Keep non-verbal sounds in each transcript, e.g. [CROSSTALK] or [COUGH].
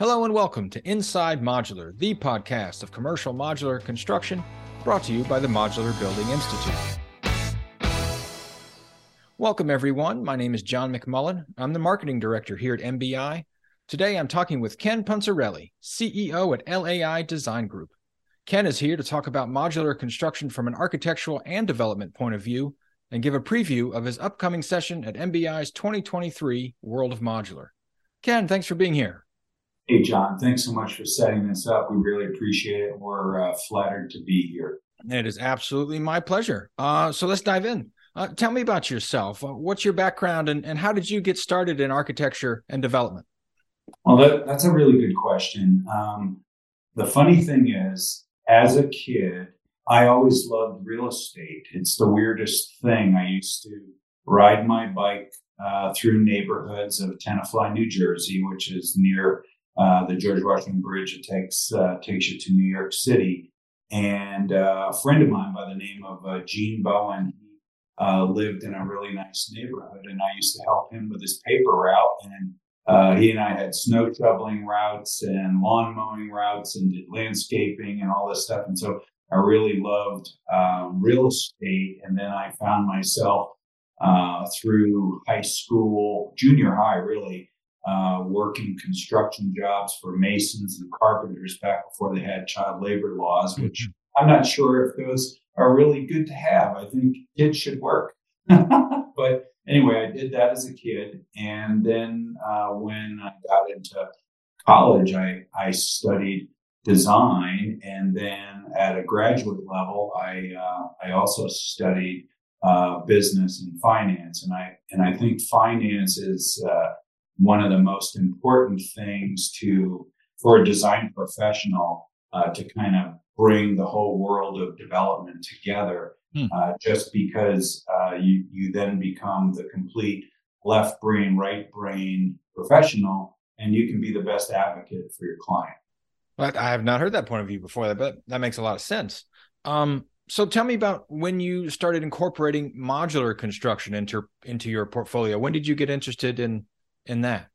Hello and welcome to Inside Modular, the podcast of commercial modular construction brought to you by the Modular Building Institute. Welcome, everyone. My name is John McMullen. I'm the marketing director here at MBI. Today, I'm talking with Ken Puncerelli, CEO at LAI Design Group. Ken is here to talk about modular construction from an architectural and development point of view and give a preview of his upcoming session at MBI's 2023 World of Modular. Ken, thanks for being here. Hey, John, thanks so much for setting this up. We really appreciate it. We're uh, flattered to be here. It is absolutely my pleasure. Uh, so let's dive in. Uh, tell me about yourself. Uh, what's your background and, and how did you get started in architecture and development? Well, that, that's a really good question. Um, the funny thing is, as a kid, I always loved real estate. It's the weirdest thing. I used to ride my bike uh, through neighborhoods of Tenafly, New Jersey, which is near uh, the George Washington Bridge. It takes uh, takes you to New York City. And uh, a friend of mine by the name of uh, Gene Bowen uh, lived in a really nice neighborhood, and I used to help him with his paper route. And he and I had snow shoveling routes and lawn mowing routes, and did landscaping and all this stuff. And so I really loved um, real estate. And then I found myself through high school, junior high, really uh, working construction jobs for masons and carpenters back before they had child labor laws, which mm-hmm. I'm not sure if those are really good to have. I think kids should work. [LAUGHS] but anyway, I did that as a kid. And then uh, when I got into college, I, I studied design. And then at a graduate level, I, uh, I also studied uh, business and finance. And I, and I think finance is, uh, one of the most important things to for a design professional uh, to kind of bring the whole world of development together. Hmm. Uh, just because uh, you you then become the complete left brain, right brain professional, and you can be the best advocate for your client. Well, I have not heard that point of view before, but that makes a lot of sense. Um, so tell me about when you started incorporating modular construction into into your portfolio. When did you get interested in in that?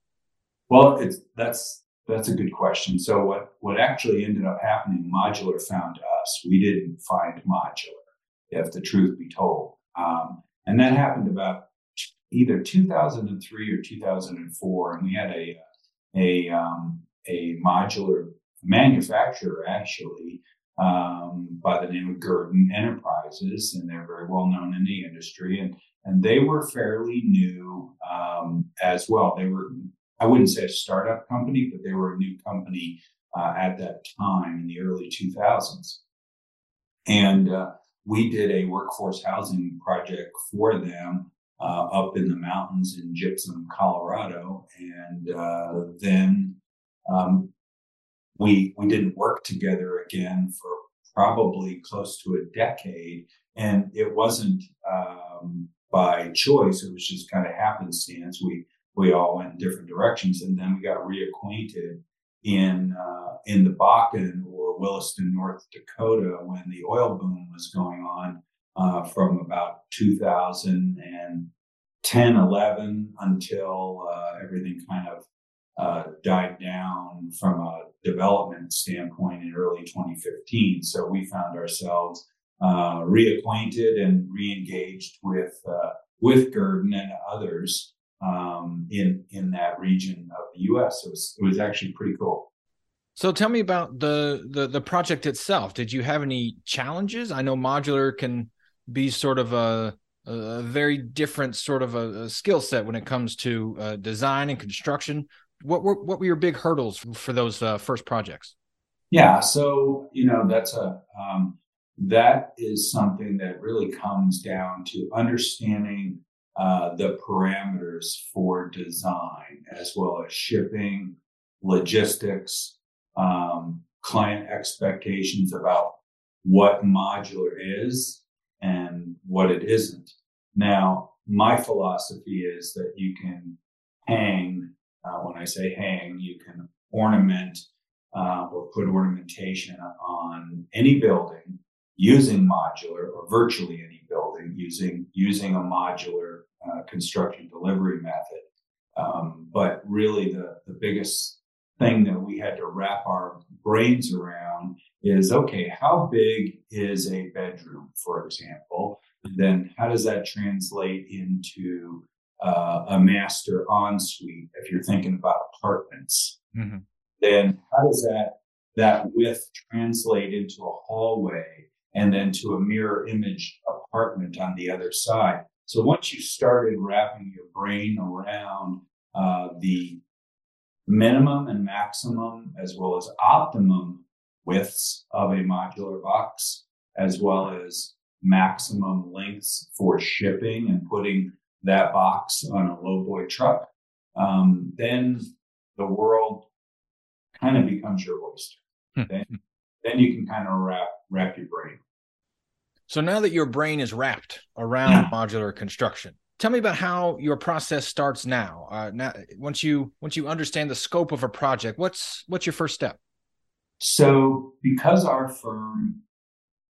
Well, it's that's that's a good question. So what what actually ended up happening? Modular found us. We didn't find modular, if the truth be told, um, and that happened about either 2003 or 2004, and we had a a um, a modular manufacturer actually um, by the name of Guerdon Enterprises, and they're very well known in the industry. And and they were fairly new um, as well. They were, I wouldn't say a startup company, but they were a new company uh, at that time in the early 2000s. And uh, we did a workforce housing project for them uh, up in the mountains in Gypsum, Colorado, and uh, then um, we we didn't work together again for probably close to a decade, and it wasn't um, by choice. It was just kind of happenstance. We we all went in different directions, and then we got reacquainted in uh, in the Bakken or Williston, North Dakota, when the oil boom was going on uh, from about 2010, 11 until uh, everything kind of uh, died down from a development standpoint in early 2015. So we found ourselves uh, reacquainted and reengaged with uh, with Guerdon and others um, in in that region of the U.S. It was it was actually pretty cool. So tell me about the, the the project itself. Did you have any challenges? I know modular can be sort of a a very different sort of a, a skill set when it comes to uh, design and construction. What were what were your big hurdles for those uh, first projects? Yeah, so you know that's a um, that is something that really comes down to understanding uh, the parameters for design as well as shipping, logistics, um, client expectations about what modular is and what it isn't. Now, my philosophy is that you can hang, uh, when I say hang, you can ornament uh, or put ornamentation on any building using modular or virtually any building using using a modular uh, construction delivery method. Um, but really, the the biggest thing that we had to wrap our brains around is okay, how big is a bedroom, for example? And then how does that translate into uh, a master ensuite if you're thinking about apartments? Mm-hmm. Then how does that that width translate into a hallway and then to a mirror image apartment on the other side? So once you started wrapping your brain around uh, the minimum and maximum, as well as optimum widths of a modular box, as well as maximum lengths for shipping and putting that box on a lowboy truck, um, then the world kind of becomes your oyster. Hmm. then, then you can kind of wrap wrap your brain. So now that your brain is wrapped around modular construction, tell me about how your process starts now. Uh, now, once you once you understand the scope of a project, what's what's your first step? So, because our firm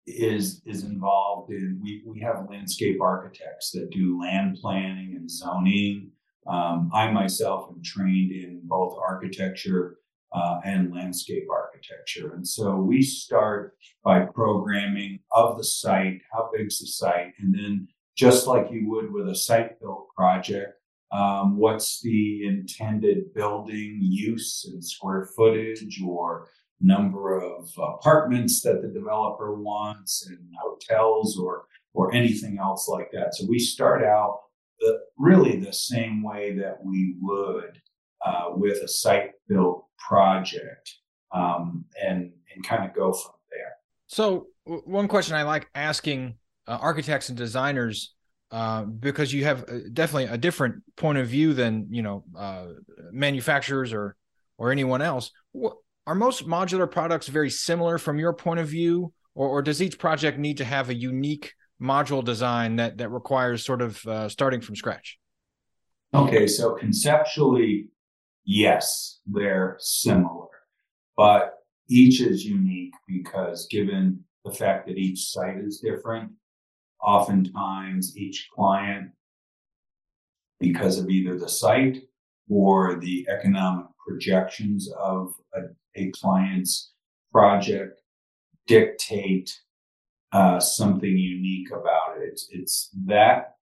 is is involved in, we we have landscape architects that do land planning and zoning. Um, I myself am trained in both architecture uh, and landscape architecture, and so we start by programming of the site, how big's the site, and then just like you would with a site built project, um, what's the intended building use and square footage or number of apartments that the developer wants and hotels or or anything else like that. So we start out the, really the same way that we would uh, with a site built project um, and and kind of go from there. So one question I like asking uh, architects and designers uh, because you have uh, definitely a different point of view than you know uh, manufacturers or or anyone else. What, are most modular products very similar from your point of view, or, or does each project need to have a unique module design that that requires sort of uh, starting from scratch? Okay, so conceptually, yes, they're similar, but each is unique because given the fact that each site is different, oftentimes each client, because of either the site or the economic projections of a, a client's project dictate uh, something unique about it. It's, that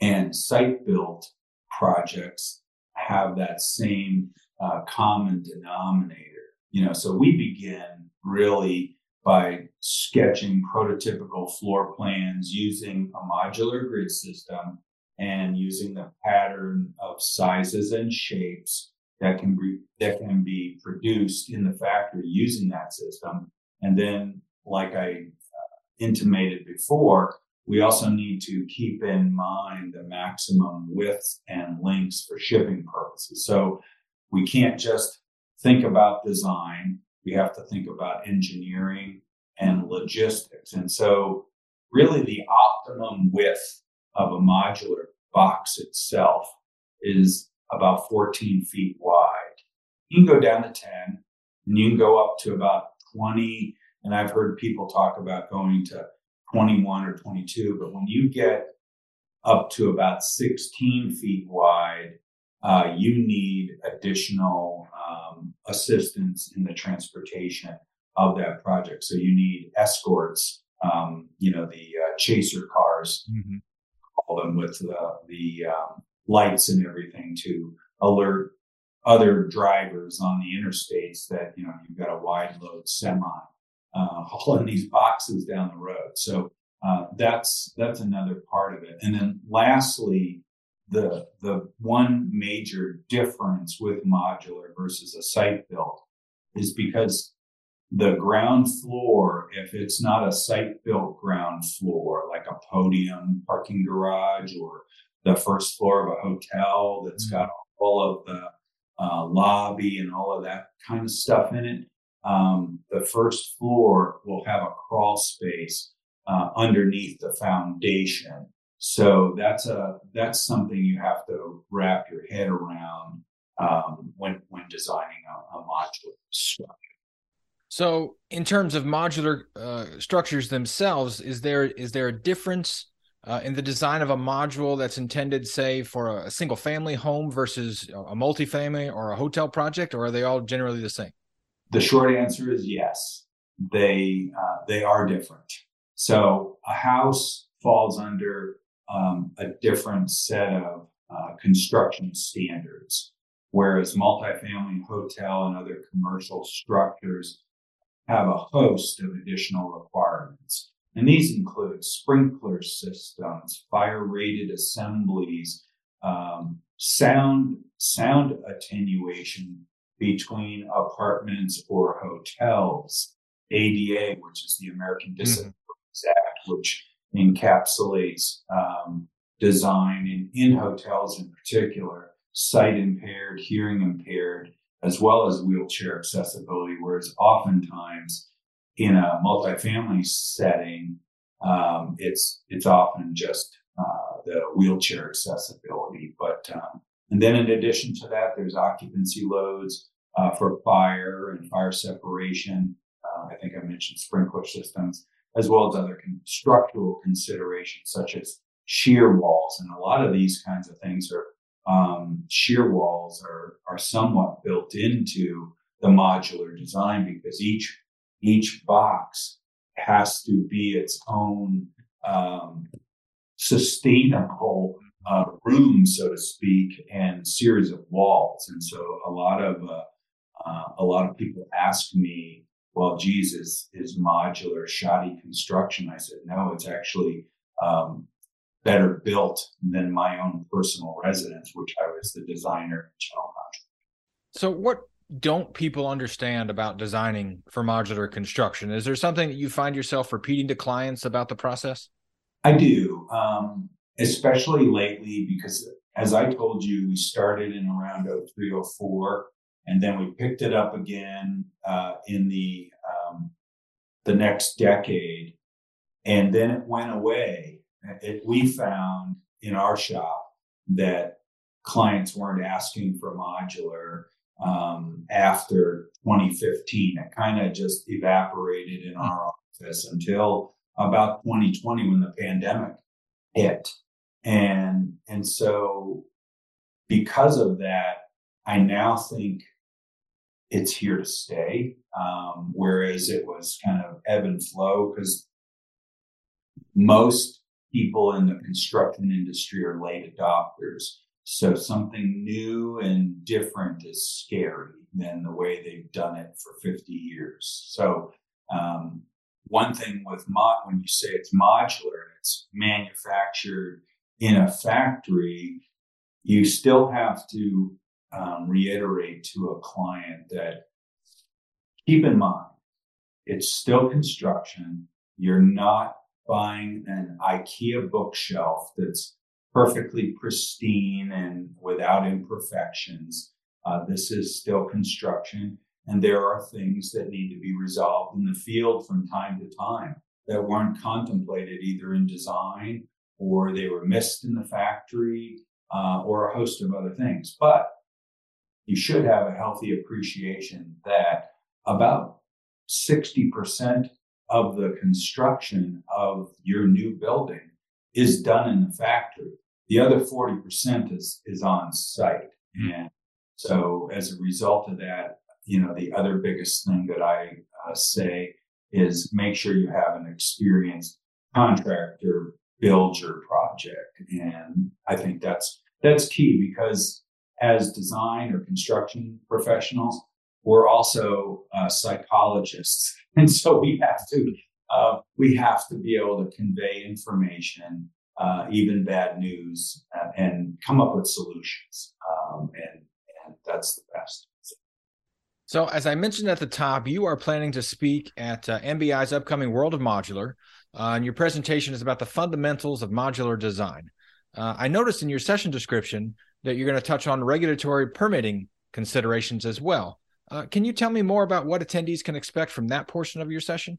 and site built projects have that same uh, common denominator. You know, so we begin really by sketching prototypical floor plans using a modular grid system and using the pattern of sizes and shapes that can be that can be produced in the factory using that system. And then, like I uh, intimated before, we also need to keep in mind the maximum widths and lengths for shipping purposes. So we can't just think about design. We have to think about engineering and logistics. And so really the optimum width of a modular box itself is about 14 feet wide. You can go down to 10 and you can go up to about 20. And I've heard people talk about going to 21 or 22. But when you get up to about 16 feet wide, uh, you need additional um, assistance in the transportation of that project. So you need escorts, um, you know, the uh, chaser cars, mm-hmm. Them with the, the um, lights and everything to alert other drivers on the interstates that you know you've got a wide load semi uh, [LAUGHS] hauling these boxes down the road. So uh, that's that's another part of it. And then lastly, the the one major difference with modular versus a site built is because the ground floor, if it's not a site built ground floor, like a podium, parking garage, or the first floor of a hotel that's mm-hmm. got all of the uh, lobby and all of that kind of stuff in it. Um, the first floor will have a crawl space uh, underneath the foundation. So that's a that's something you have to wrap your head around um, when when designing a, a modular structure. So, in terms of modular uh, structures themselves, is there is there a difference uh, in the design of a module that's intended, say, for a, single family home versus a multifamily or a hotel project, or are they all generally the same? The short answer is yes. They uh, they are different. So a house falls under um, a different set of uh, construction standards, whereas multifamily, hotel, and other commercial structures have a host of additional requirements. And these include sprinkler systems, fire rated assemblies, um, sound, sound attenuation between apartments or hotels, ADA, which is the American mm-hmm. Disabilities mm-hmm. Act, which encapsulates um, design in, in hotels in particular, sight impaired, hearing impaired, as well as wheelchair accessibility, whereas oftentimes in a multifamily setting, um, it's it's often just uh, the wheelchair accessibility. But um, and then in addition to that, there's occupancy loads uh, for fire and fire separation. Uh, I think I mentioned sprinkler systems, as well as other con- structural considerations such as shear walls, and a lot of these kinds of things are um, shear walls are are somewhat built into the modular design because each each box has to be its own um, sustainable uh, room, so to speak, and series of walls. And so a lot of uh, uh, a lot of people ask me, "Well, Jesus, is modular shoddy construction?" I said, "No, it's actually um, better built than my own personal residence, which I was the designer and general contractor." So, what don't people understand about designing for modular construction? Is there something that you find yourself repeating to clients about the process? I do, um, especially lately, because as I told you, we started in around 0304, and then we picked it up again uh, in the um, the next decade, and then it went away. It, we found in our shop that clients weren't asking for modular um, after 2015. It kind of just evaporated in our office until about 2020 when the pandemic hit. And, and so because of that, I now think it's here to stay. Um, whereas it was kind of ebb and flow because most people in the construction industry are late adopters. So something new and different is scary than the way they've done it for 50 years. So um, one thing with mod, when you say it's modular and it's manufactured in a factory, you still have to um, reiterate to a client that keep in mind it's still construction. You're not buying an IKEA bookshelf that's perfectly pristine and without imperfections. Uh, this is still construction, and there are things that need to be resolved in the field from time to time that weren't contemplated either in design or they were missed in the factory uh, or a host of other things. But you should have a healthy appreciation that about 60% of the construction of your new building is done in the factory. The other 40% is, is on site. Mm-hmm. And so as a result of that, you know, the other biggest thing that I uh, say is make sure you have an experienced contractor build your project. And I think that's, that's key because as design or construction professionals, we're also uh, psychologists. [LAUGHS] And so we have to, uh, we have to be able to convey information uh, even bad news, uh, and come up with solutions. Um, and, and that's the best. So, as I mentioned at the top, you are planning to speak at uh, MBI's upcoming World of Modular, uh, and your presentation is about the fundamentals of modular design. Uh, I noticed in your session description that you're going to touch on regulatory permitting considerations as well. Uh, can you tell me more about what attendees can expect from that portion of your session?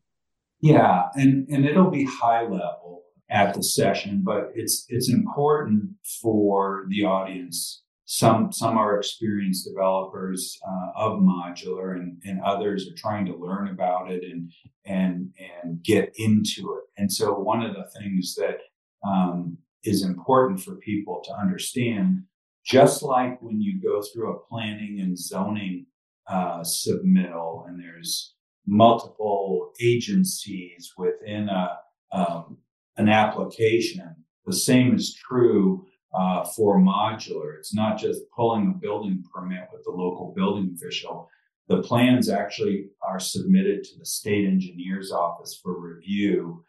Yeah, and, and it'll be high level at the session, but it's it's important for the audience. Some some are experienced developers uh, of modular, and, and others are trying to learn about it and and and get into it. And so one of the things that um, is important for people to understand. Just like when you go through a planning and zoning uh, submittal, and there's multiple agencies within a um, an application. The same is true uh, for modular. It's not just pulling a building permit with the local building official. The plans actually are submitted to the state engineer's office for review.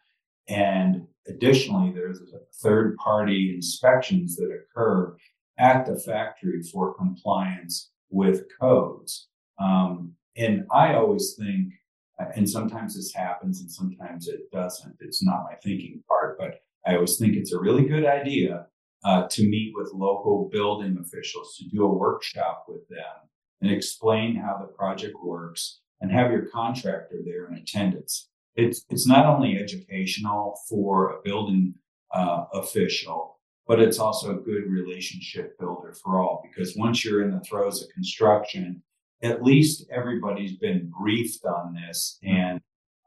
And additionally, there's third party inspections that occur at the factory for compliance with codes. Um, and I always think, and sometimes this happens and sometimes it doesn't. It's not my thinking part, but I always think it's a really good idea uh, to meet with local building officials, to do a workshop with them and explain how the project works and have your contractor there in attendance. It's, it's not only educational for a building uh, official, but it's also a good relationship builder for all because once you're in the throes of construction, at least everybody's been briefed on this. And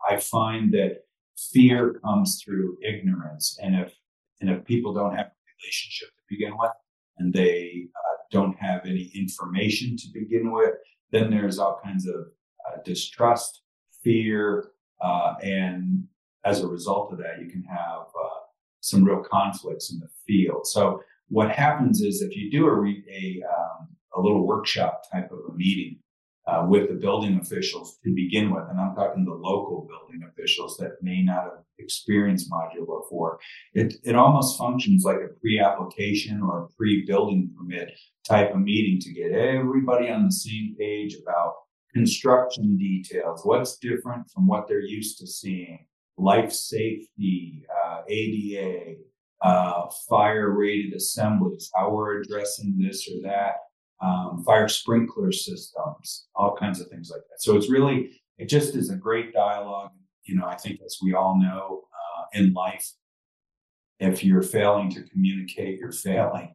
I find that fear comes through ignorance. And if, and if people don't have a relationship to begin with and they uh, don't have any information to begin with, then there's all kinds of uh, distrust, fear, uh, and as a result of that, you can have uh, some real conflicts in the field. So what happens is if you do a, re- a, um, a little workshop type of a meeting, uh, with the building officials to begin with. And I'm talking the local building officials that may not have experienced modular before. It, it almost functions like a pre-application or a pre-building permit type of meeting to get everybody on the same page about construction details, what's different from what they're used to seeing, life safety, uh, ADA, uh, fire rated assemblies, how we're addressing this or that um, fire sprinkler systems, all kinds of things like that. So it's really, it just is a great dialogue. You know, I think as we all know uh, in life, if you're failing to communicate, you're failing.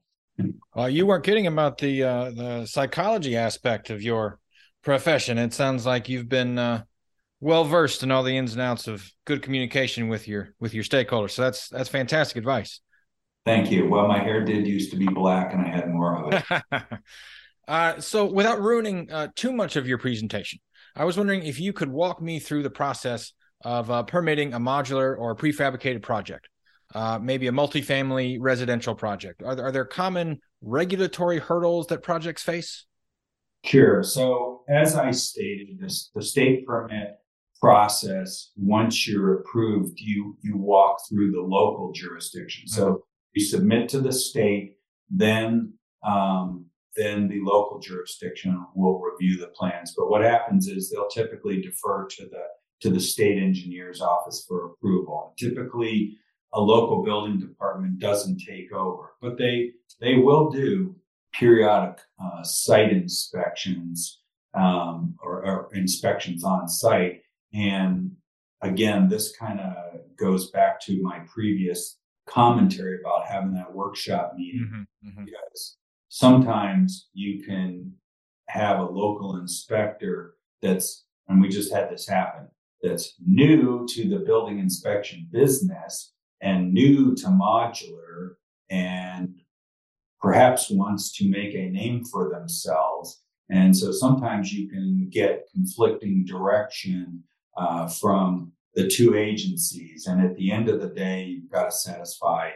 Well, you weren't kidding about the uh, the psychology aspect of your profession. It sounds like you've been uh, well versed in all the ins and outs of good communication with your with your stakeholders. So that's that's fantastic advice. Thank you. Well, my hair did used to be black, and I had more of it. [LAUGHS] Uh, so, without ruining uh, too much of your presentation, I was wondering if you could walk me through the process of uh, permitting a modular or prefabricated project, uh, maybe a multifamily residential project. Are there, are there common regulatory hurdles that projects face? Sure. So, as I stated, this, the state permit process, once you're approved, you you walk through the local jurisdiction. So mm-hmm. you submit to the state, then um, then the local jurisdiction will review the plans. But what happens is they'll typically defer to the to the state engineer's office for approval. And typically, a local building department doesn't take over, but they they will do periodic uh, site inspections um, or, or inspections on site. And again, this kind of goes back to my previous commentary about having that workshop meeting mm-hmm, mm-hmm. because sometimes you can have a local inspector that's, and we just had this happen, that's new to the building inspection business and new to modular and perhaps wants to make a name for themselves. And so sometimes you can get conflicting direction uh, from the two agencies. And at the end of the day, you've got to satisfy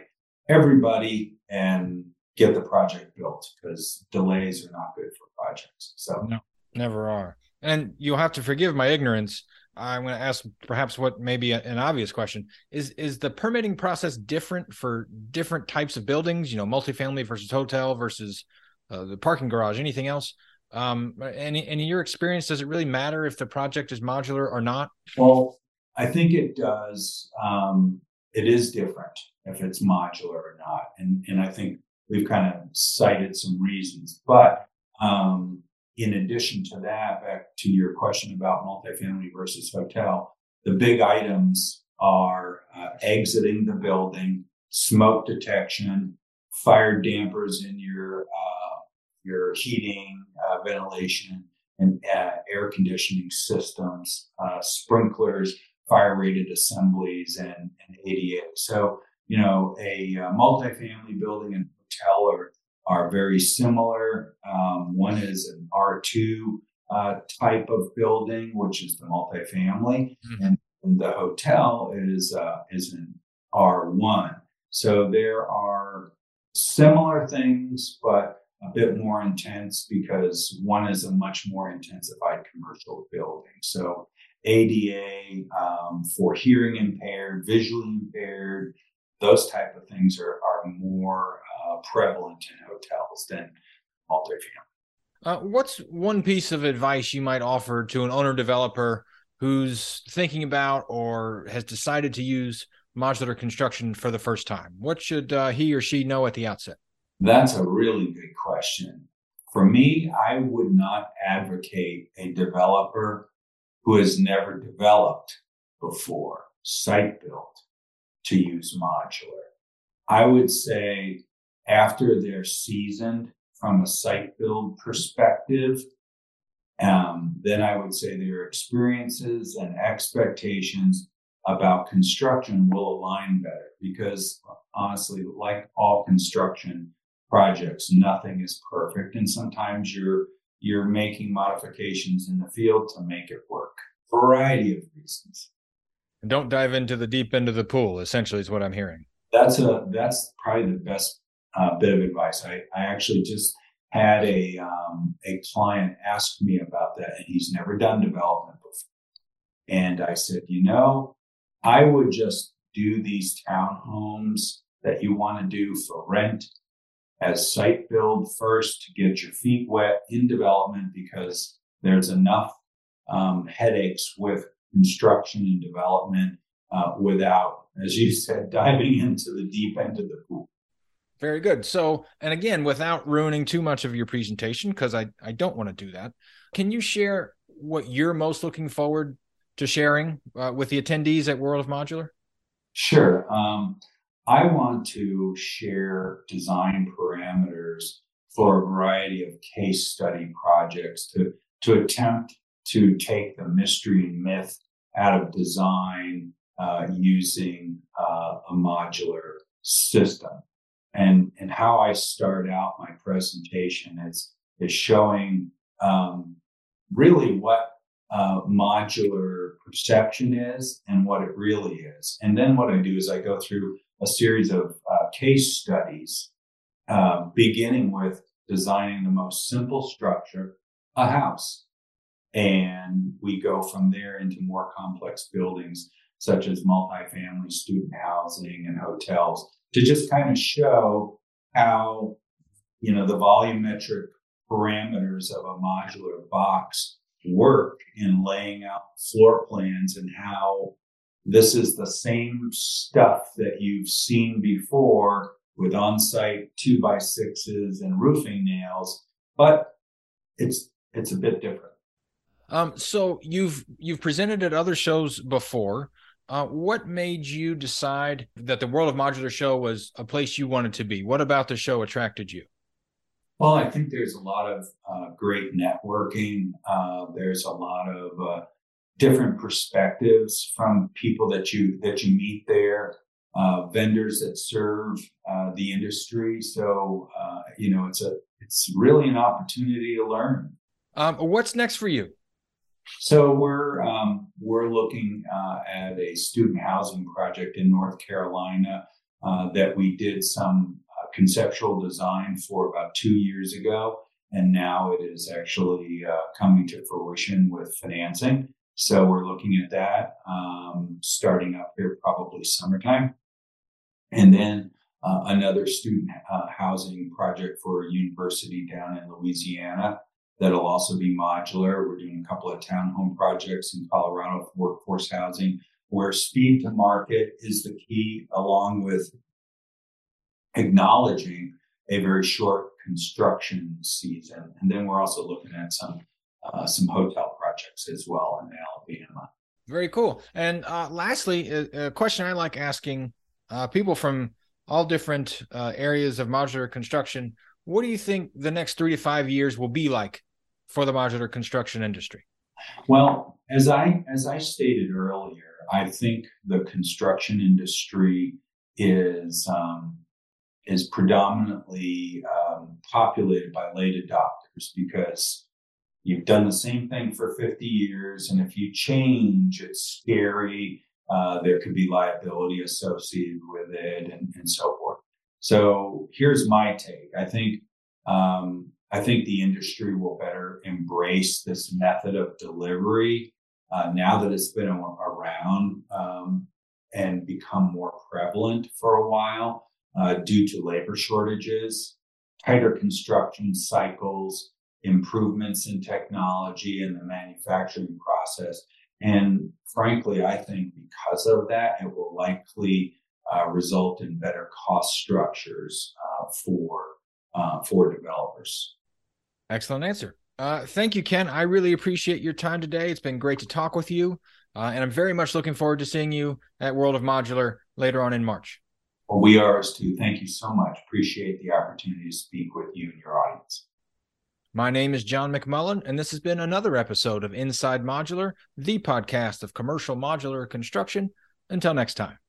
everybody. And get the project built because delays are not good for projects. So no, never are. And you'll have to forgive my ignorance. I'm going to ask perhaps what may be an obvious question is is the permitting process different for different types of buildings? You know, multifamily versus hotel versus uh, the parking garage, anything else? Um, and, and in your experience, does it really matter if the project is modular or not? Well, I think it does. Um, it is different if it's modular or not, and and I think we've kind of cited some reasons. But um, in addition to that, back to your question about multifamily versus hotel, the big items are uh, exiting the building, smoke detection, fire dampers in your uh, your heating, uh, ventilation, and uh, air conditioning systems, uh, sprinklers, fire rated assemblies, and, and ADA. So you know, a, a multifamily building and hotel are, are very similar. Um, one is an R2 uh, type of building, which is the multifamily, mm-hmm. and, and, the hotel is uh, is an R1. So there are similar things, but a bit more intense because one is a much more intensified commercial building. So ADA um, for hearing impaired, visually impaired, those type of things are, are more uh, prevalent in hotels than multifamily. Uh, what's one piece of advice you might offer to an owner developer who's thinking about or has decided to use modular construction for the first time? What should uh, he or she know at the outset? That's a really good question. For me, I would not advocate a developer who has never developed before, site built, to use modular. I would say after they're seasoned from a site build perspective, um, then I would say their experiences and expectations about construction will align better because honestly, like all construction projects, nothing is perfect. And sometimes you're, you're making modifications in the field to make it work. Variety of reasons. And don't dive into the deep end of the pool, essentially, is what I'm hearing. That's a, that's probably the best uh, bit of advice. I, I actually just had a, um, a client ask me about that and he's never done development before. And I said, you know, I would just do these townhomes that you want to do for rent as site build first to get your feet wet in development because there's enough um, headaches with construction and development uh, without, as you said, [LAUGHS] diving into the deep end of the pool. Very good. So, and again, without ruining too much of your presentation, because I, I don't want to do that, can you share what you're most looking forward to sharing uh, with the attendees at World of Modular? Sure. Um, I want to share design parameters for a variety of case study projects to, to attempt to take the mystery and myth out of design uh, using uh, a modular system. And, and how I start out my presentation is, is showing um, really what uh, modular perception is and what it really is. And then what I do is I go through a series of uh, case studies, uh, beginning with designing the most simple structure, a house. And we go from there into more complex buildings, such as multifamily student housing and hotels, to just kind of show how, you know, the volumetric parameters of a modular box work in laying out floor plans and how this is the same stuff that you've seen before with on-site two by sixes and roofing nails, but it's it's a bit different. Um, so you've you've presented at other shows before. Uh, what made you decide that the World of Modular show was a place you wanted to be? What about the show attracted you? Well, I think there's a lot of uh, great networking. Uh, there's a lot of uh, different perspectives from people that you that you meet there, uh, vendors that serve uh, the industry. So uh, you know, it's a it's really an opportunity to learn. Um, what's next for you? So we're um, we're looking at a student housing project in North Carolina that we did some conceptual design for about two years ago. And now it is actually uh, coming to fruition with financing. So we're looking at that um, starting up here probably summertime. And then uh, another student uh, housing project for a university down in Louisiana that'll also be modular. We're doing a couple of townhome projects in Colorado for workforce housing where speed to market is the key along with acknowledging a very short construction season. And then we're also looking at some uh, some hotel projects as well in Alabama. Very cool. And uh, lastly, a, question I like asking uh, people from all different uh, areas of modular construction: What do you think the next three to five years will be like for the modular construction industry? Well, as I as I stated earlier, I think the construction industry is um, is predominantly um, populated by late adopters because you've done the same thing for 50 years, and if you change, it's scary. Uh, there could be liability associated with it, and, and so forth. So here's my take. I think um, I think the industry will better embrace this method of delivery uh, now that it's been around um, and become more prevalent for a while uh, due to labor shortages, tighter construction cycles, improvements in technology and the manufacturing process. And frankly, I think because of that, it will likely uh, result in better cost structures uh, for uh, for developers. Excellent answer. Uh, thank you, Ken. I really appreciate your time today. It's been great to talk with you. Uh, and I'm very much looking forward to seeing you at World of Modular later on in March. Well, we are as too. Thank you so much. Appreciate the opportunity to speak with you and your audience. My name is John McMullen, and this has been another episode of Inside Modular, the podcast of commercial modular construction. Until next time.